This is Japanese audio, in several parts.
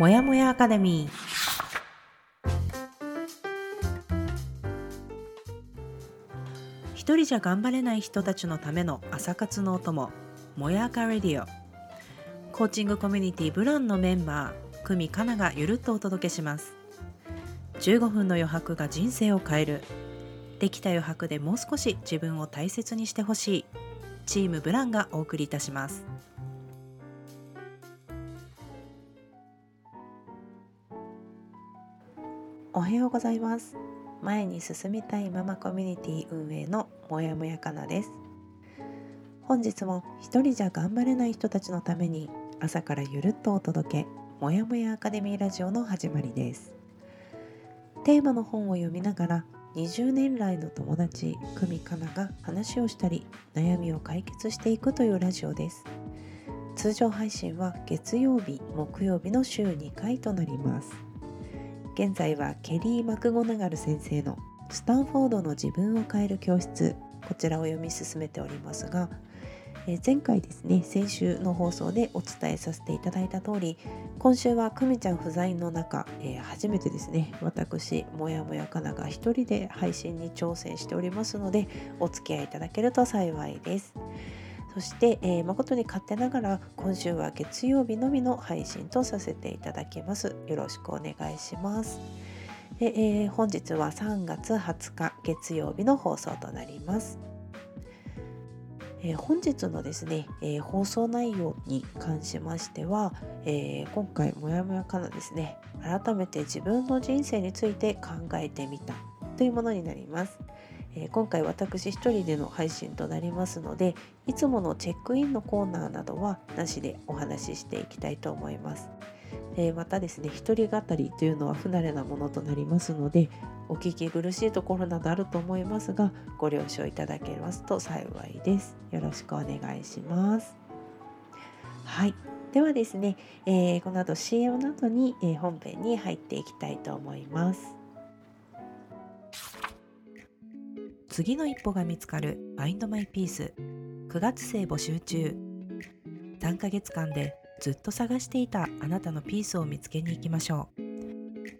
もやもやアカデミー。一人じゃ頑張れない人たちのための朝活のお供もやかレディオ。コーチングコミュニティブランのメンバー久美かながゆるっとお届けします。15分の余白が人生を変える。できた余白でもう少し自分を大切にしてほしい。チームブランがお送りいたします。おはようございます。前に進みたいママコミュニティ運営のもやもやかなです。本日も一人じゃ頑張れない人たちのために朝からゆるっとお届けもやもやアカデミーラジオの始まりです。テーマの本を読みながら20年来の友達久美かなが話をしたり悩みを解決していくというラジオです。通常配信は月曜日木曜日の週2回となります。現在はケリー・マクゴナガル先生のスタンフォードの自分を変える教室こちらを読み進めておりますが、え前回ですね先週の放送でお伝えさせていただいた通り今週は久美ちゃん不在の中、えー、初めてですね私もやもやかなが一人で配信に挑戦しておりますのでお付き合いいただけると幸いです。そして、えー、誠に勝手ながら今週は月曜日のみの配信とさせていただきます。よろしくお願いします。でえー、本日は3月20日月曜日の放送となります。えー、本日のですね、えー、放送内容に関しましては、えー、今回もやもやかなですね改めて自分の人生について考えてみたというものになります。え今回私一人での配信となりますのでいつものチェックインのコーナーなどはなしでお話ししていきたいと思います。でまたですね一人語りというのは不慣れなものとなりますのでお聞き苦しいところなどあると思いますがご了承いただけますと幸いです。よろしくお願いします。はいではですね、えー、この後 CM の後に、えー、本編に入っていきたいと思います。次の一歩が見つかる Find My Peace 9月生募集中。3ヶ月間でずっと探していたあなたのピースを見つけに行きましょう。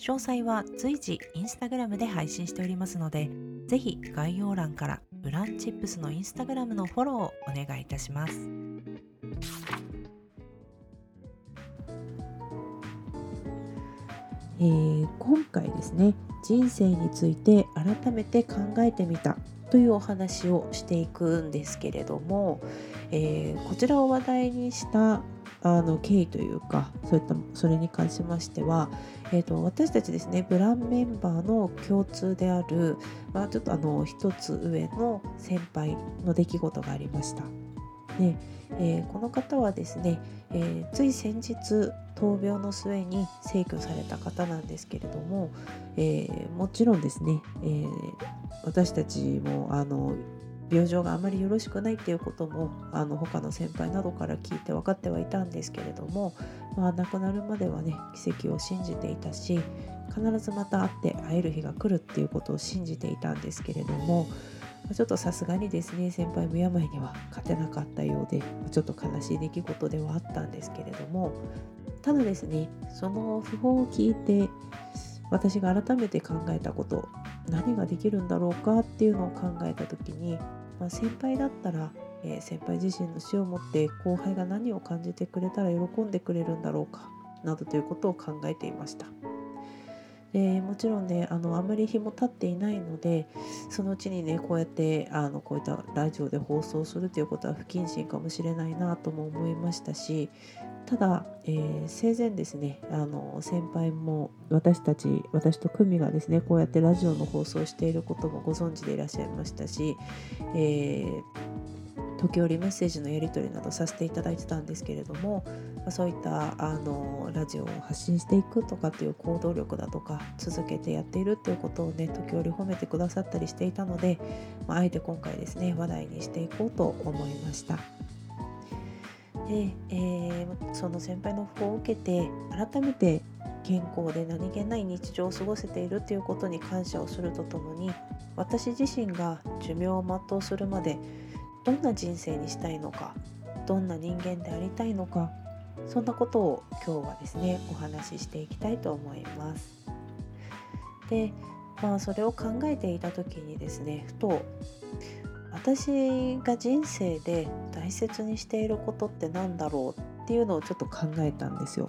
詳細は随時インスタグラムで配信しておりますのでぜひ概要欄からブランチップスのインスタグラムのフォローをお願いいたします。えー、今回ですね人生について改めて考えてみたというお話をしていくんですけれども、えー、こちらを話題にしたあの経緯というかそういったそれに関しましては、えーと、私たちですねブランメンバーの共通である、まあ、ちょっとあの一つ上の先輩の出来事がありました。でえー、この方はですね、えー、つい先日闘病の末に逝去された方なんですけれども、えー、もちろんですね、え私たちもあの病状があまりよろしくないっていうこともあの他の先輩などから聞いて分かってはいたんですけれども、まあ、亡くなるまではね奇跡を信じていたし必ずまた会って会える日が来るっていうことを信じていたんですけれどもちょっとさすがにですね先輩も病には勝てなかったようでちょっと悲しい出来事ではあったんですけれどもただですねその訃報を聞いて私が改めて考えたこと何ができるんだろうかっていうのを考えた時に、まあ、先輩だったら、えー、先輩自身の死をもって後輩が何を感じてくれたら喜んでくれるんだろうかなどということを考えていました。でもちろんねあのあまり日も経っていないのでそのうちにねこうやってあのこういったラジオで放送するということは不謹慎かもしれないなとも思いましたしただ、えー、生前ですねあの先輩も私たち私と久美がですねこうやってラジオの放送をしていることもご存知でいらっしゃいましたし、えー時折メッセージのやり取りなどさせていただいてたんですけれども、まそういったあのラジオを発信していくとかっていう行動力だとか続けてやっているっていうことをね時折褒めてくださったりしていたので、まあ、あえて今回ですね話題にしていこうと思いました。で、えー、その先輩の訃報を受けて改めて健康で何気ない日常を過ごせているということに感謝をするとともに私自身が寿命を全うするまでどんな人生にしたいのかどんな人間でありたいのかそんなことを今日はですねお話ししていきたいと思います。でまあそれを考えていた時にですねふと私が人生で大切にしていることって何だろうっていうのをちょっと考えたんですよ。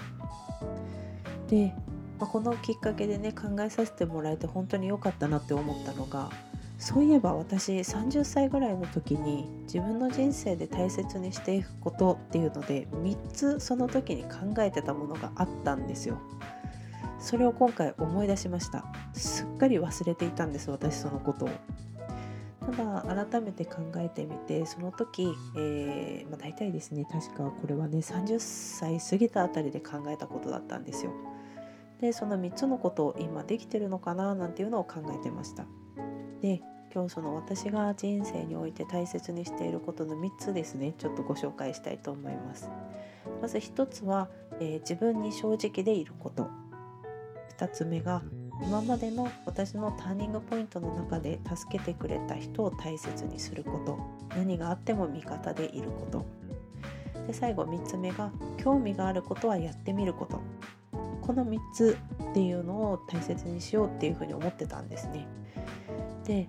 で、まあ、このきっかけでね考えさせてもらえて本当に良かったなって思ったのがそういえば私30歳ぐらいの時に自分の人生で大切にしていくことっていうので3つその時に考えてたものがあったんですよ。それを今回思い出しました。すっかり忘れていたんです私そのことを。ただ改めて考えてみてその時、えーまあ、大体ですね確かこれはね30歳過ぎたあたりで考えたことだったんですよ。でその3つのことを今できてるのかななんていうのを考えてました。で今日その私が人生において大切にしていることの3つですね。ちょっとご紹介したいと思います。まず1つは、えー、自分に正直でいること。2つ目が今までの私のターニングポイントの中で助けてくれた人を大切にすること。何があっても味方でいること。で最後3つ目が興味があることはやってみること。この3つっていうのを大切にしようっていうふうに思ってたんですね。で、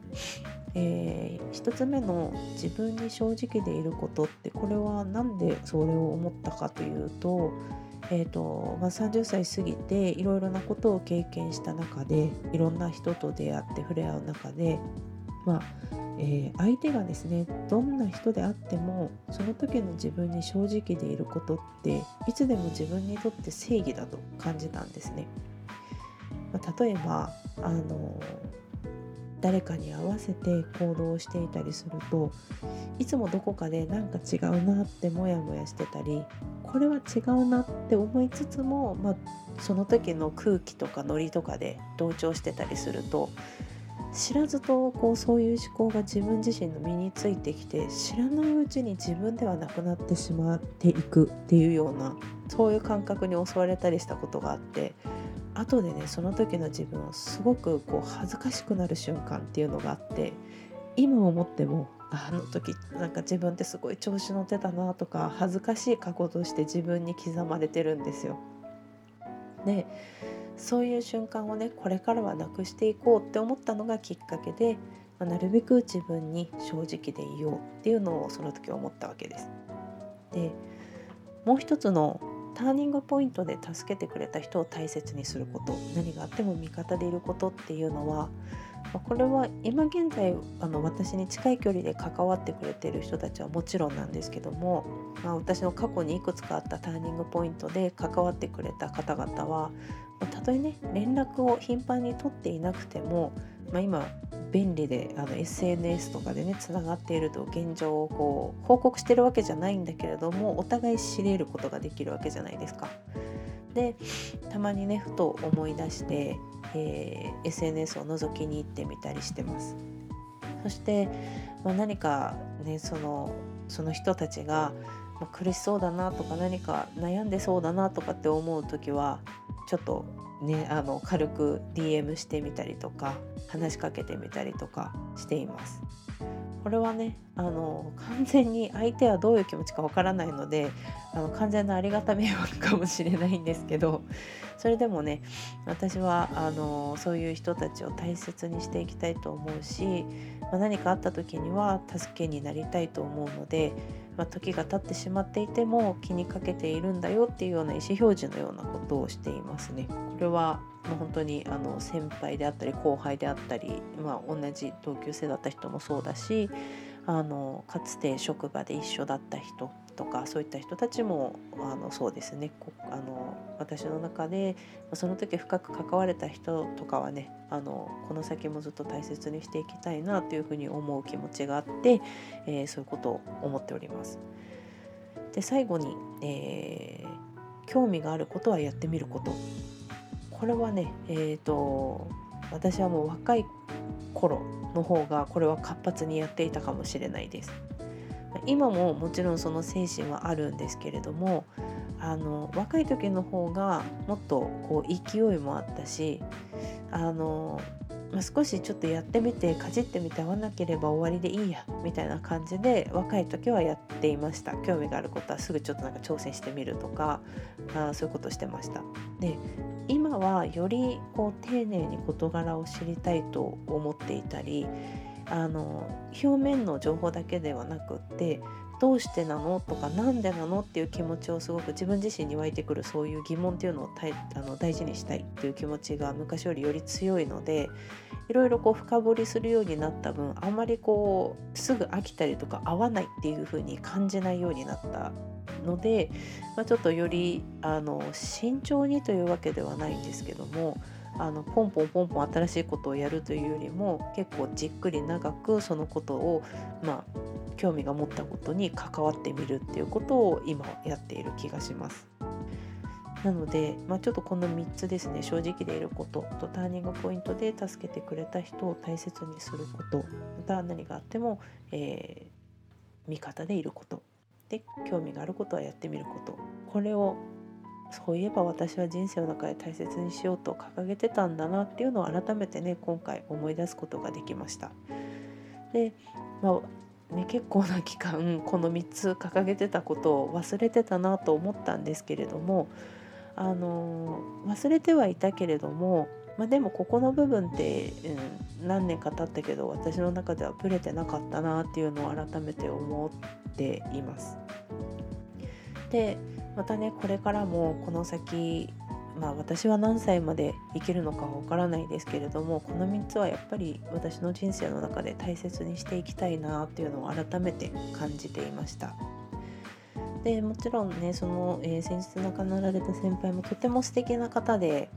えー、1つ目の自分に正直でいることってこれは何でそれを思ったかというとえーとまあ、30歳過ぎていろいろなことを経験した中でいろんな人と出会って触れ合う中で、まあえー、相手がですねどんな人であってもその時の自分に正直でいることっていつでも自分にとって正義だと感じたんですね。まあ、例えばあの誰かに合わせて行動していたりするといつもどこかでなんか違うなってモヤモヤしてたりこれは違うなって思いつつも、まあ、その時の空気とかノリとかで同調してたりすると知らずとこうそういう思考が自分自身の身についてきて知らないうちに自分ではなくなってしまっていくっていうようなそういう感覚に襲われたりしたことがあって後でねその時の自分をすごくこう恥ずかしくなる瞬間っていうのがあって今思ってもあの時なんか自分ってすごい調子乗ってたなとか恥ずかしい過去として自分に刻まれてるんですよ。でそういう瞬間をねこれからはなくしていこうって思ったのがきっかけで、まあ、なるべく自分に正直でいようっていうのをその時思ったわけです。でもう一つのターニングポイントで助けてくれた人を大切にすること何があっても味方でいることっていうのはこれは今現在あの私に近い距離で関わってくれている人たちはもちろんなんですけども、まあ、私の過去にいくつかあったターニングポイントで関わってくれた方々はたとえね連絡を頻繁に取っていなくても、まあ、今便利であの SNS とかでねつながっていると現状をこう報告してるわけじゃないんだけれどもお互い知れることができるわけじゃないですか。でたまにねふと思い出して、えー、SNS を覗きに行ってみたりしてます。そして、まあ、何かねそのその人たちが、まあ、苦しそうだなとか何か悩んでそうだなとかって思う時はちょっとねあの軽く DM してみたりとか話しかけてみたりとかしています。これはねあの完全に相手はどういう気持ちかわからないのであの完全なありがた迷惑かもしれないんですけどそれでもね私はあのそういう人たちを大切にしていきたいと思うし、まあ、何かあった時には助けになりたいと思うので、まあ、時が経ってしまっていても気にかけているんだよっていうような意思表示のようなことをしていますね。これはもう本当にあの先輩であったり後輩であったり、まあ、同じ同級生だった人もそうだしあのかつて職場で一緒だった人とかそういった人たちもあのそうですねあの私の中でその時深く関われた人とかはねあのこの先もずっと大切にしていきたいなというふうに思う気持ちがあって、えー、そういうことを思っております。で最後に、えー、興味があることはやってみることこれはねえっ、ー、と私はもう若い頃の方がこれは活発にやっていたかもしれないです。今ももちろんその精神はあるんですけれどもあの若い時の方がもっとこう勢いもあったしあのまあ、少しちょっとやってみてかじってみて合わなければ終わりでいいやみたいな感じで若い時はやっていました。興味があることはすぐちょっとなんか挑戦してみるとかあそういうことしてました。で今はよりこう丁寧に事柄を知りたいと思っていたりあの表面の情報だけではなくってどうしてなのとか何でなのっていう気持ちをすごく自分自身に湧いてくるそういう疑問っていうのをあの大事にしたいっていう気持ちが昔よりより強いのでいろいろこう深掘りするようになった分あんまりこうすぐ飽きたりとか合わないっていう風に感じないようになったので、まあ、ちょっとよりあの慎重にというわけではないんですけどもあのポンポンポンポン新しいことをやるというよりも結構じっくり長くそのことをまあ興味が持ったことに関わってみるっていうことを今やっている気がします。なので、まあ、ちょっとこの3つですね。正直でいることとターニングポイントで助けてくれた人を大切にすること。また何があっても、えー、味方でいること。で興味があることはやってみること。これをそういえば私は人生の中で大切にしようと掲げてたんだなっていうのを改めてね今回思い出すことができました。で、まあね、結構な期間この3つ掲げてたことを忘れてたなと思ったんですけれどもあの忘れてはいたけれども、まあ、でもここの部分って、うん、何年か経ったけど私の中ではブレてなかったなっていうのを改めて思っています。でまたねこれからもこの先まあ私は何歳まで生きるのかわからないですけれどもこの3つはやっぱり私の人生の中で大切にしていきたいなっていうのを改めて感じていました。でもちろんねその、えー、先日亡くなられた先輩もとても素敵な方で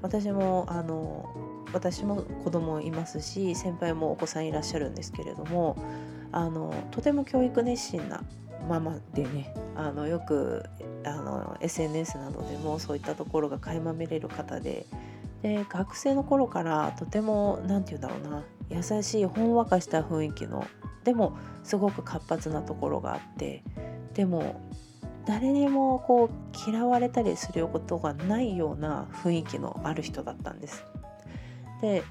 私もあの私も子供いますし先輩もお子さんいらっしゃるんですけれどもあのとても教育熱心なママでねあのよくあの SNS などでもそういったところが垣間見れる方でで学生の頃からとても何て言うんだろうな優しいほんわかした雰囲気のでもすごく活発なところがあってでも誰にもこう嫌われたりすることがないような雰囲気のある人だったんです。で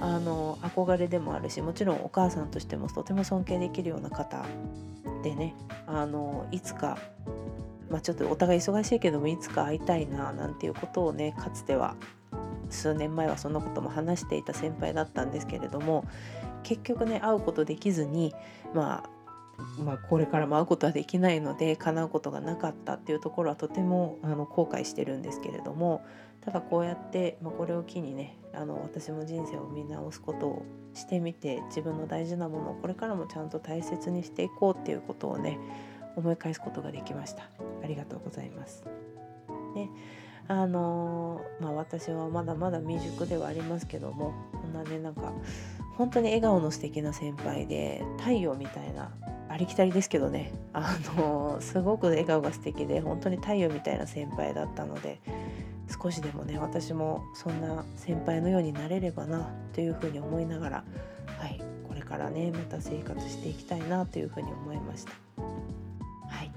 あの憧れでもあるしもちろんお母さんとしてもとても尊敬できるような方でねあのいつか、まあ、ちょっとお互い忙しいけどもいつか会いたいななんていうことをねかつては数年前はそんなことも話していた先輩だったんですけれども結局ね会うことできずにまあまあ、これからも会うことはできないので叶うことがなかったっていうところはとてもあの後悔してるんですけれどもただこうやって、まあ、これを機にねあの私も人生を見直すことをしてみて自分の大事なものをこれからもちゃんと大切にしていこうっていうことをね思い返すことができました。ありがとうございます。であのまあ私はまだまだ未熟ではありますけどもこんなねなんか本当に笑顔の素敵な先輩で太陽みたいなありきたりですけどねあのすごく笑顔が素敵で本当に太陽みたいな先輩だったので少しでもね私もそんな先輩のようになれればなというふうに思いながら、はい、これからねまた生活していきたいなというふうに思いました。はい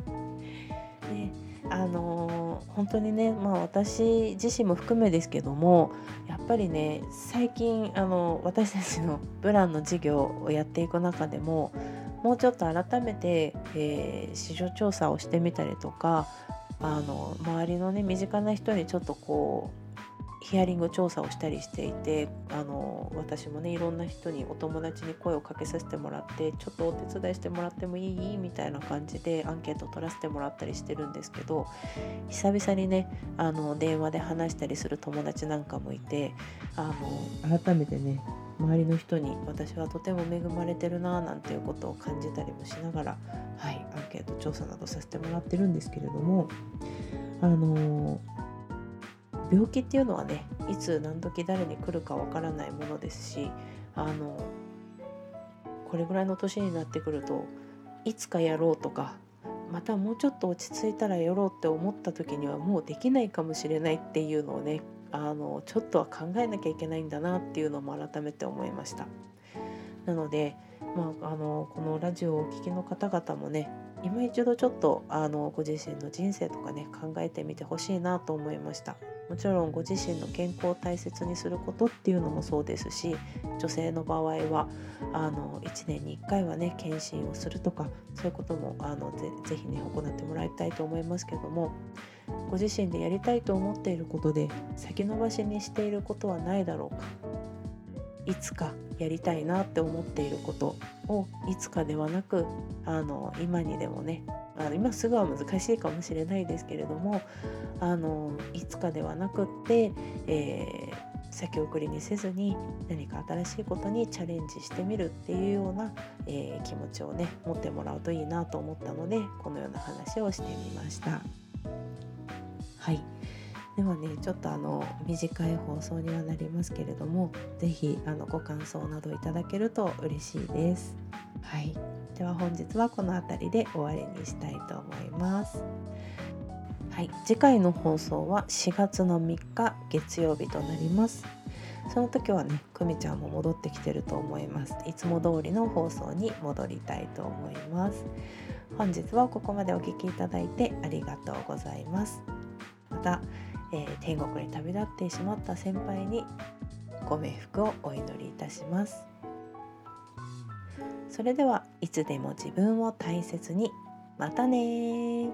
であの、本当にね、まあ、私自身も含めですけどもやっぱりね最近あの私たちのブランの事業をやっていく中でももうちょっと改めて、えー、市場調査をしてみたりとかあの周りのね身近な人にちょっとこうヒアリング調査をしたりしていてあの私もねいろんな人にお友達に声をかけさせてもらってちょっとお手伝いしてもらってもいい？みたいな感じでアンケートを取らせてもらったりしてるんですけど久々にねあの電話で話したりする友達なんかもいてあの改めてね周りの人に私はとても恵まれてるななんていうことを感じたりもしながら、はい、アンケート調査などさせてもらってるんですけれどもあの病気っていうのはねいつ何時誰に来るかわからないものですしあのこれぐらいの年になってくるといつかやろうとかまたもうちょっと落ち着いたらやろうって思った時にはもうできないかもしれないっていうのをねあのちょっとは考えなきゃいけないんだなっていうのも改めて思いました。なので、まあ、あのこのラジオをお聴きの方々もね今一度ちょっとあのご自身の人生とかね考えてみてほしいなと思いましたもちろんご自身の健康を大切にすることっていうのもそうですし女性の場合はあの1年に1回はね検診をするとかそういうこともあのぜぜひね行ってもらいたいと思いますけどもご自身でやりたいと思っていることで先延ばしにしていることはないだろうかいつかやりたいなって思っていることをいつかではなくあの今にでもねあの今すぐは難しいかもしれないですけれどもあのいつかではなくって、えー、先送りにせずに何か新しいことにチャレンジしてみるっていうような、えー、気持ちをね持ってもらうといいなと思ったのでこのような話をしてみました。はいではねちょっとあの短い放送にはなりますけれども是非あのご感想などいただけると嬉しいです。はい、では本日はこの辺りで終わりにしたいと思います。はい、次回の放送は4月の3日月曜日となります。その時はね、くみちゃんも戻ってきてると思います。いつも通りの放送に戻りたいと思います。本日はここまでお聴きいただいてありがとうございます。たえー、天国に旅立ってしまった先輩にご冥福をお祈りいたします。それではいつでも自分を大切に。またね